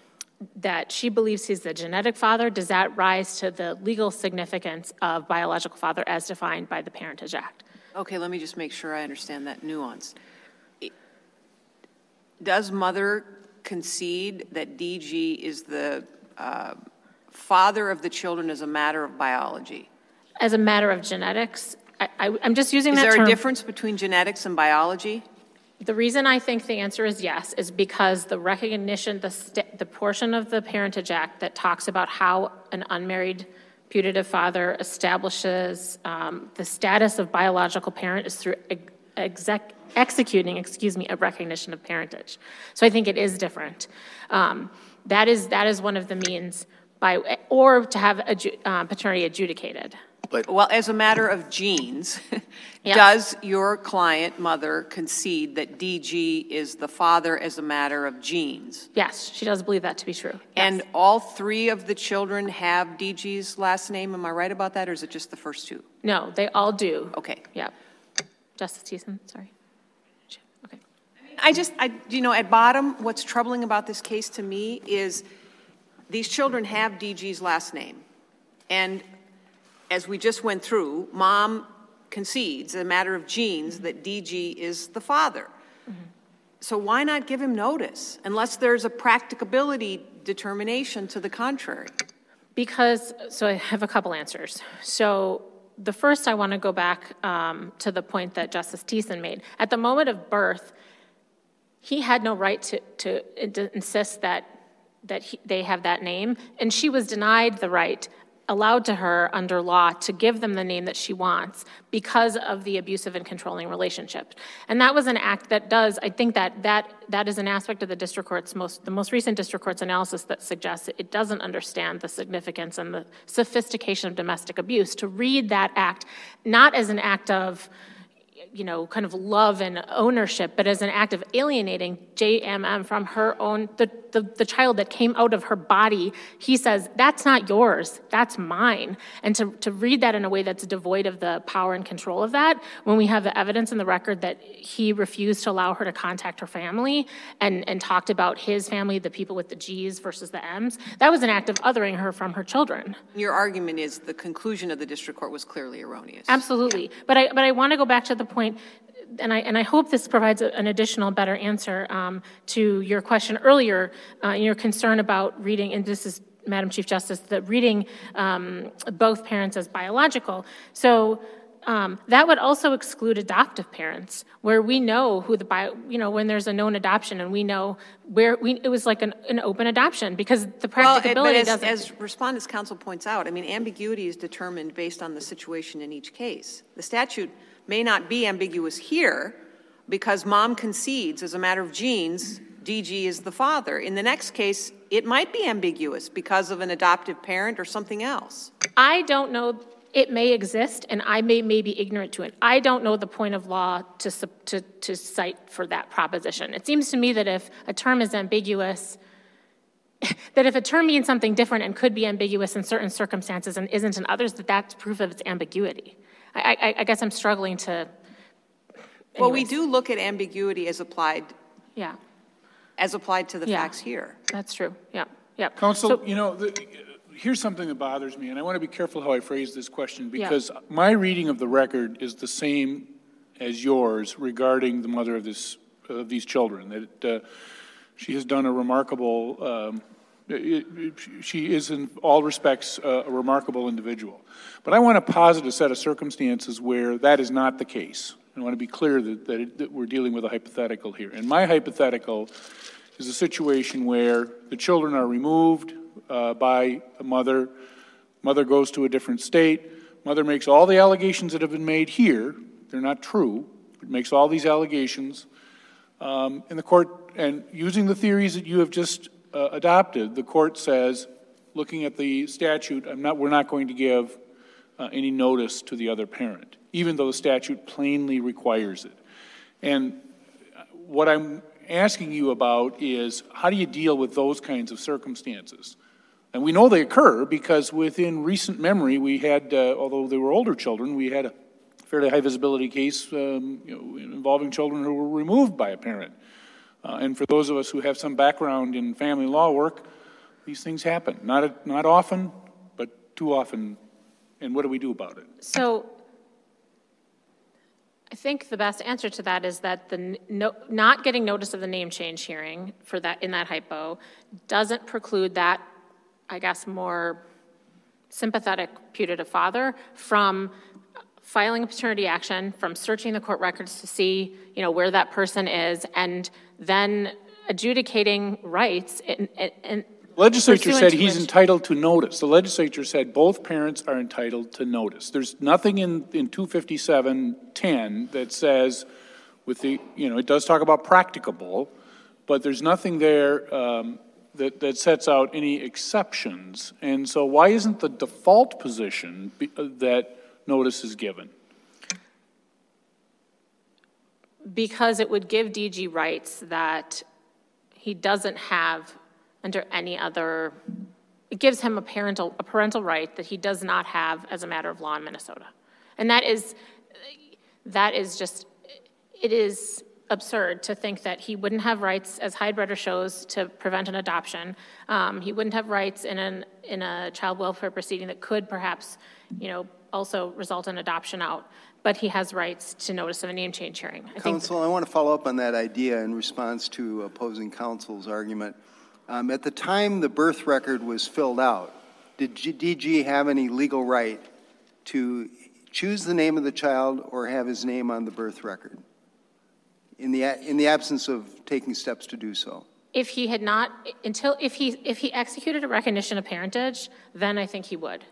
that she believes he's the genetic father, does that rise to the legal significance of biological father as defined by the Parentage Act? Okay, let me just make sure I understand that nuance. Does mother concede that DG is the uh, father of the children as a matter of biology? As a matter of genetics, I, I'm just using Is that there term. a difference between genetics and biology? The reason I think the answer is yes is because the recognition, the, st- the portion of the Parentage Act that talks about how an unmarried putative father establishes um, the status of biological parent is through ex- exec- executing, excuse me, a recognition of parentage. So I think it is different. Um, that is that is one of the means by, or to have adju- uh, paternity adjudicated. Well, as a matter of genes, does your client mother concede that DG is the father as a matter of genes? Yes, she does believe that to be true. And all three of the children have DG's last name? Am I right about that, or is it just the first two? no, they all do. Okay. Yep. Justice Thissen, sorry. Okay. I just, I, you know, at bottom, what's troubling about this case to me is these children have DG's last name. And as we just went through, mom concedes, a matter of genes, that DG is the father. So why not give him notice, unless there's a practicability determination to the contrary? Because, so I have a couple answers. So the first, I want to go back um, to the point that Justice Thissen made. At the moment of birth, he had no right to, to, to insist that, that he, they have that name, and she was denied the right allowed to her under law to give them the name that she wants because of the abusive and controlling relationship. And that was an act that does, I think that that, that is an aspect of the district court's most, the most recent district court's analysis that suggests it doesn't understand the significance and the sophistication of domestic abuse to read that act not as an act of you know, kind of love and ownership, but as an act of alienating JMM from her own, the, the, the child that came out of her body, he says, that's not yours, that's mine. And to, to read that in a way that's devoid of the power and control of that, when we have the evidence in the record that he refused to allow her to contact her family and, and talked about his family, the people with the G's versus the M's, that was an act of othering her from her children. Your argument is the conclusion of the district court was clearly erroneous. Absolutely. But I, but I want to go back to the point, and I, and I hope this provides an additional better answer um, to your question earlier, uh, your concern about reading, and this is, Madam Chief Justice, that reading um, both parents as biological. So um, that would also exclude adoptive parents, where we know who the bio, you know, when there's a known adoption, and we know where we, it was like an, an open adoption because the Well, practicability as, doesn't. as Respondents' Counsel points out, I mean, ambiguity is determined based on the situation in each case. The statute may not be ambiguous here because mom concedes as a matter of genes, DG is the father. In the next case, it might be ambiguous because of an adoptive parent or something else. I don't know, it may exist, and I may, may be ignorant to it. I don't know the point of law to, to, to cite for that proposition. It seems to me that if a term is ambiguous, that if a term means something different and could be ambiguous in certain circumstances and isn't in others, that that's proof of its ambiguity. I, I, I guess I'm struggling to. Well, we anyways. do look at ambiguity as applied, Yeah, as applied to the Yeah. facts here. that's true. Yeah, yeah. Counsel, So- you know, the- here's something that bothers me, and I want to be careful how I phrase this question, Yeah. because my reading of the record is the same as yours regarding the mother of this, of these children, that uh, she has done a remarkable, um, it- it- she is in all respects a remarkable individual. But I want to posit a set of circumstances where that is not the case. I want to be clear that, that it- that we're dealing with a hypothetical here. And my hypothetical is a situation where the children are removed uh, by a mother, mother goes to a different state, mother makes all the allegations that have been made here, they're not true, but makes all these allegations, um, the court, and using the theories that you have just uh, adopted, the court says, looking at the statute, not, we're not going to give uh, any notice to the other parent, even though the statute plainly requires it. And what I'm asking you about is how do you deal with those kinds of circumstances? And we know they occur because within recent memory, we had, uh, although they were older children, we had a fairly high visibility case um, you know, involving children who were removed by a parent. Uh, and for those of us who have some background in family law work, these things happen. Not, not often, but too often. And what do we do about it? So I think the best answer to that is that the, no, not getting notice of the name change hearing for that, in that hypo, doesn't preclude that, I guess, more sympathetic putative father from filing a paternity action, from searching the court records to see, you know, where that person is, and then adjudicating rights in, in- in. Legislature said he's which- entitled to notice. The legislature said both parents are entitled to notice. There's nothing in, in 25710 that says with the, you know, it does talk about practicable, but there's nothing there um, that, that sets out any exceptions. And so why isn't the default position be- uh, that notice is given? because it would give DG rights that he doesn't have under any other, it gives him a parental, a parental right that he does not have as a matter of law in Minnesota. And that is, that is just, it is absurd to think that he wouldn't have rights, as Heidbreder shows, to prevent an adoption. Um, He wouldn't have rights in an, in a child welfare proceeding that could perhaps, you know, also result in adoption out. But he has rights to notice of a name change hearing. I think Counsel, I want to follow up on that idea in response to opposing counsel's argument. Um, At the time the birth record was filled out, did G- DG have any legal right to choose the name of the child or have his name on the birth record? In the, a- in the absence of taking steps to do so? If he had not, until, if he, if he executed a recognition of parentage, then I think he would.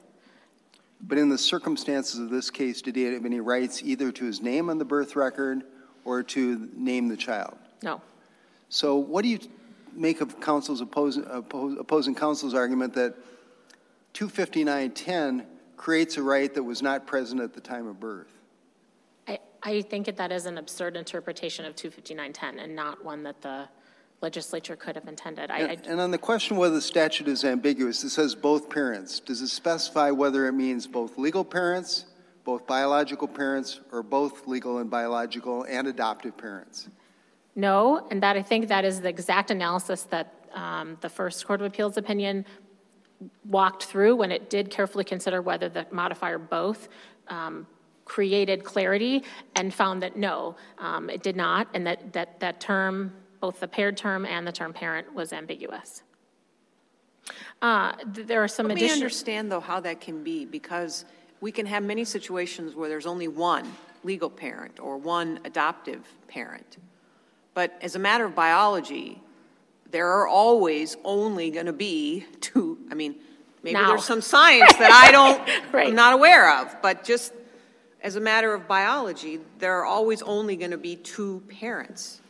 But in the circumstances of this case, did he have any rights either to his name on the birth record or to name the child? No. So what do you make of counsel's opposing, oppo- opposing counsel's argument that 25910 creates a right that was not present at the time of birth? I, I think that that is an absurd interpretation of 25910 and not one that the legislature could have intended. I, And and on the question whether the statute is ambiguous, it says both parents. Does it specify whether it means both legal parents, both biological parents, or both legal and biological and adoptive parents? no, and that, I think that is the exact analysis that um, the first Court of Appeals opinion walked through when it did carefully consider whether the modifier both um, created clarity and found that no, um, it did not, and that, that, that term, both the paired term and the term parent was ambiguous. Uh, th- There are some Let me understand, though, how that can be, because we can have many situations where there's only one legal parent or one adoptive parent. But as a matter of biology, there are always only going to be two, I mean, maybe Now. there's some science that I don't, Right. I'm not aware of, but just as a matter of biology, there are always only going to be two parents.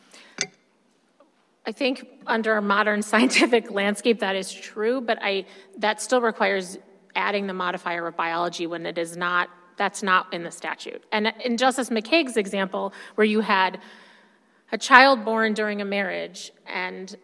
I think under a modern scientific landscape, that is true, but I, that still requires adding the modifier of biology when it is not, that's not in the statute. And in Justice McKeig's example, where you had a child born during a marriage and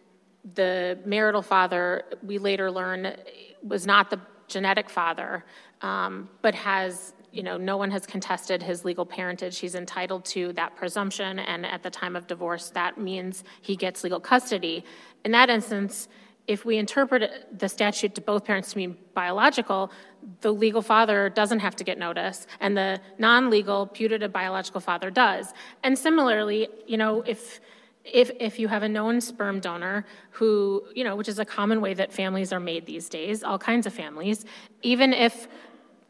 the marital father, we later learn, was not the genetic father, um, but has, you know, no one has contested his legal parentage. He's entitled to that presumption, and at the time of divorce, that means he gets legal custody. In that instance, if we interpret the statute to both parents to mean biological, the legal father doesn't have to get notice, and the non-legal putative biological father does. And similarly, you know, if if, if you have a known sperm donor who, you know, which is a common way that families are made these days, all kinds of families, even if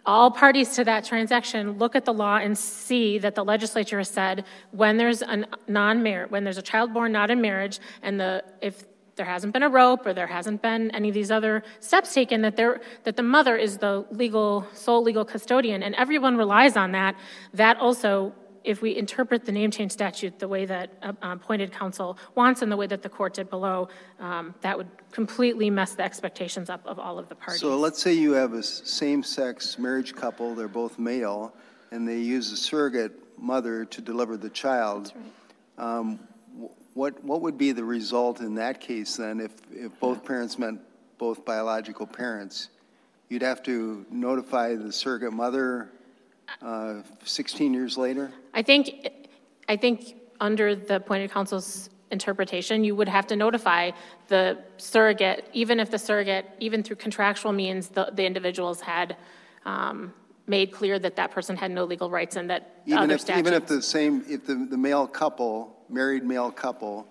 all parties to that transaction look at the law and see that the legislature has said when there's a non-marriage, when there's a child born not in marriage, and the, if there hasn't been a rope or there hasn't been any of these other steps taken, that there, that the mother is the legal, sole legal custodian, and everyone relies on that, that also if we interpret the name change statute the way that uh, appointed counsel wants and the way that the court did below, um, that would completely mess the expectations up of all of the parties. So let's say you have a same-sex marriage couple, they're both male, and they use a surrogate mother to deliver the child. Um, What, what would be the result in that case then, if, if both parents meant both biological parents? You'd have to notify the surrogate mother uh, 16 years later? I think, I think under the appointed counsel's interpretation, you would have to notify the surrogate, even if the surrogate, even through contractual means, the, the individuals had um, made clear that that person had no legal rights and that Even other if, even if the same, if the, the male couple, married male couple,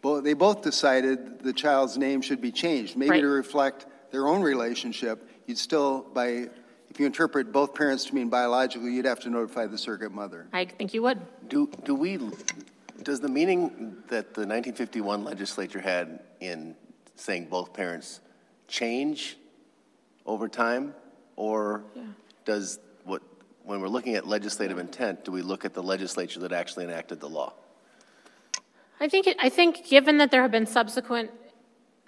both, they both decided the child's name should be changed, maybe to reflect their own relationship, you'd still, by, if you interpret both parents to mean biological, you'd have to notify the surrogate mother. I think you would. Do, do we, does the meaning that the 1951 legislature had in saying both parents change over time? Or does, what, when we're looking at legislative intent, do we look at the legislature that actually enacted the law? I think, it- I think, given that there have been subsequent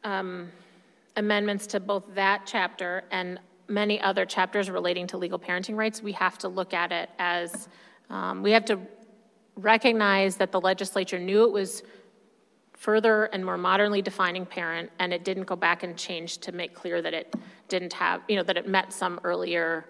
um, amendments to both that chapter and many other chapters relating to legal parenting rights, we have to look at it as, um, we have to recognize that the legislature knew it was further and more modernly defining parent, and it didn't go back and change to make clear that it didn't have, you know, that it met some earlier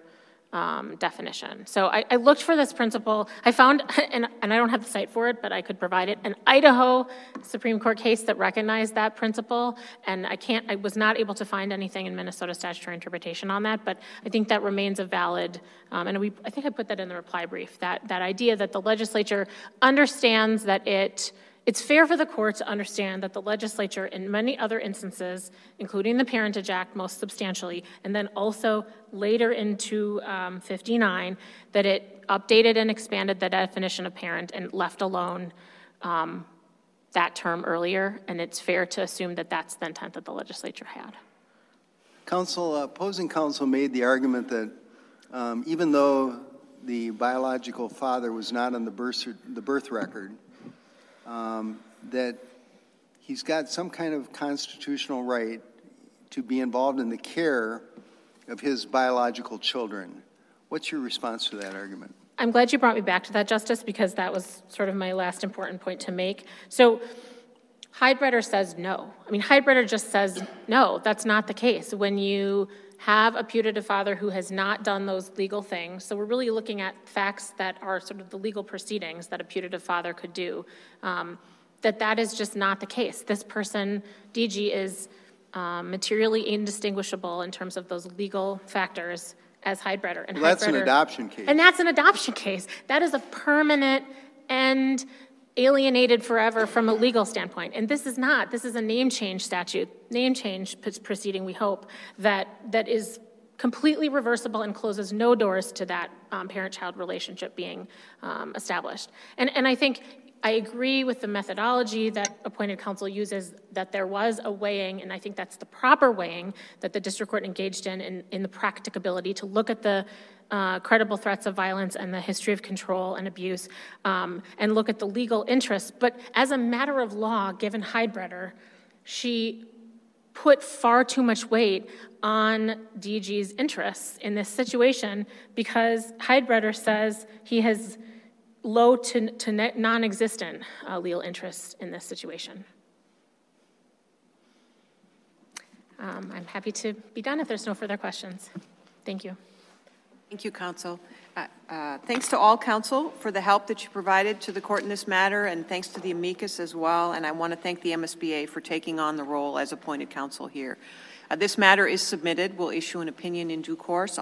um, definition. So I, I looked for this principle. I found, and, and I don't have the cite for it, but I could provide it, an Idaho Supreme Court case that recognized that principle. And I can't, I was not able to find anything in Minnesota statutory interpretation on that, but I think that remains a valid, um, and we, I think I put that in the reply brief, that, that idea that the legislature understands that it, it's fair for the court to understand that the legislature, in many other instances, including the Parentage Act most substantially, and then also later into um, 59, that it updated and expanded the definition of parent and left alone um, that term earlier, and it's fair to assume that that's the intent that the legislature had. Counsel, uh, opposing counsel made the argument that um, even though the biological father was not on the birth, the birth record, um, that he's got some kind of constitutional right to be involved in the care of his biological children. What's your response to that argument? I'm glad you brought me back to that, Justice, because that was sort of my last important point to make. So Heidbreder says no. I mean, Heidbreder just says, no, that's not the case. When you have a putative father who has not done those legal things, so we're really looking at facts that are sort of the legal proceedings that a putative father could do, um, that that is just not the case. This person, DG, is um, materially indistinguishable in terms of those legal factors as Heidbreder. And Well, that's an adoption case. And that's an adoption case. That is a permanent and alienated forever from a legal standpoint. And this is not. This is a name change statute, name change proceeding, we hope, that, that is completely reversible and closes no doors to that um, parent-child relationship being um, established. And, and I think I agree with the methodology that appointed counsel uses, that there was a weighing, and I think that's the proper weighing that the district court engaged in, in, in the practicability to look at the uh, credible threats of violence and the history of control and abuse, um, and look at the legal interests. But as a matter of law, given Heidbreder, she put far too much weight on DG's interests in this situation because Heidbreder says he has low to, to non-existent uh, legal interests in this situation. Um, I'm happy to be done if there's no further questions. Thank you. Thank you, counsel. Uh, uh, Thanks to all counsel for the help that you provided to the court in this matter, and thanks to the amicus as well. And I want to thank the MSBA for taking on the role as appointed counsel here. Uh, This matter is submitted. We'll issue an opinion in due course.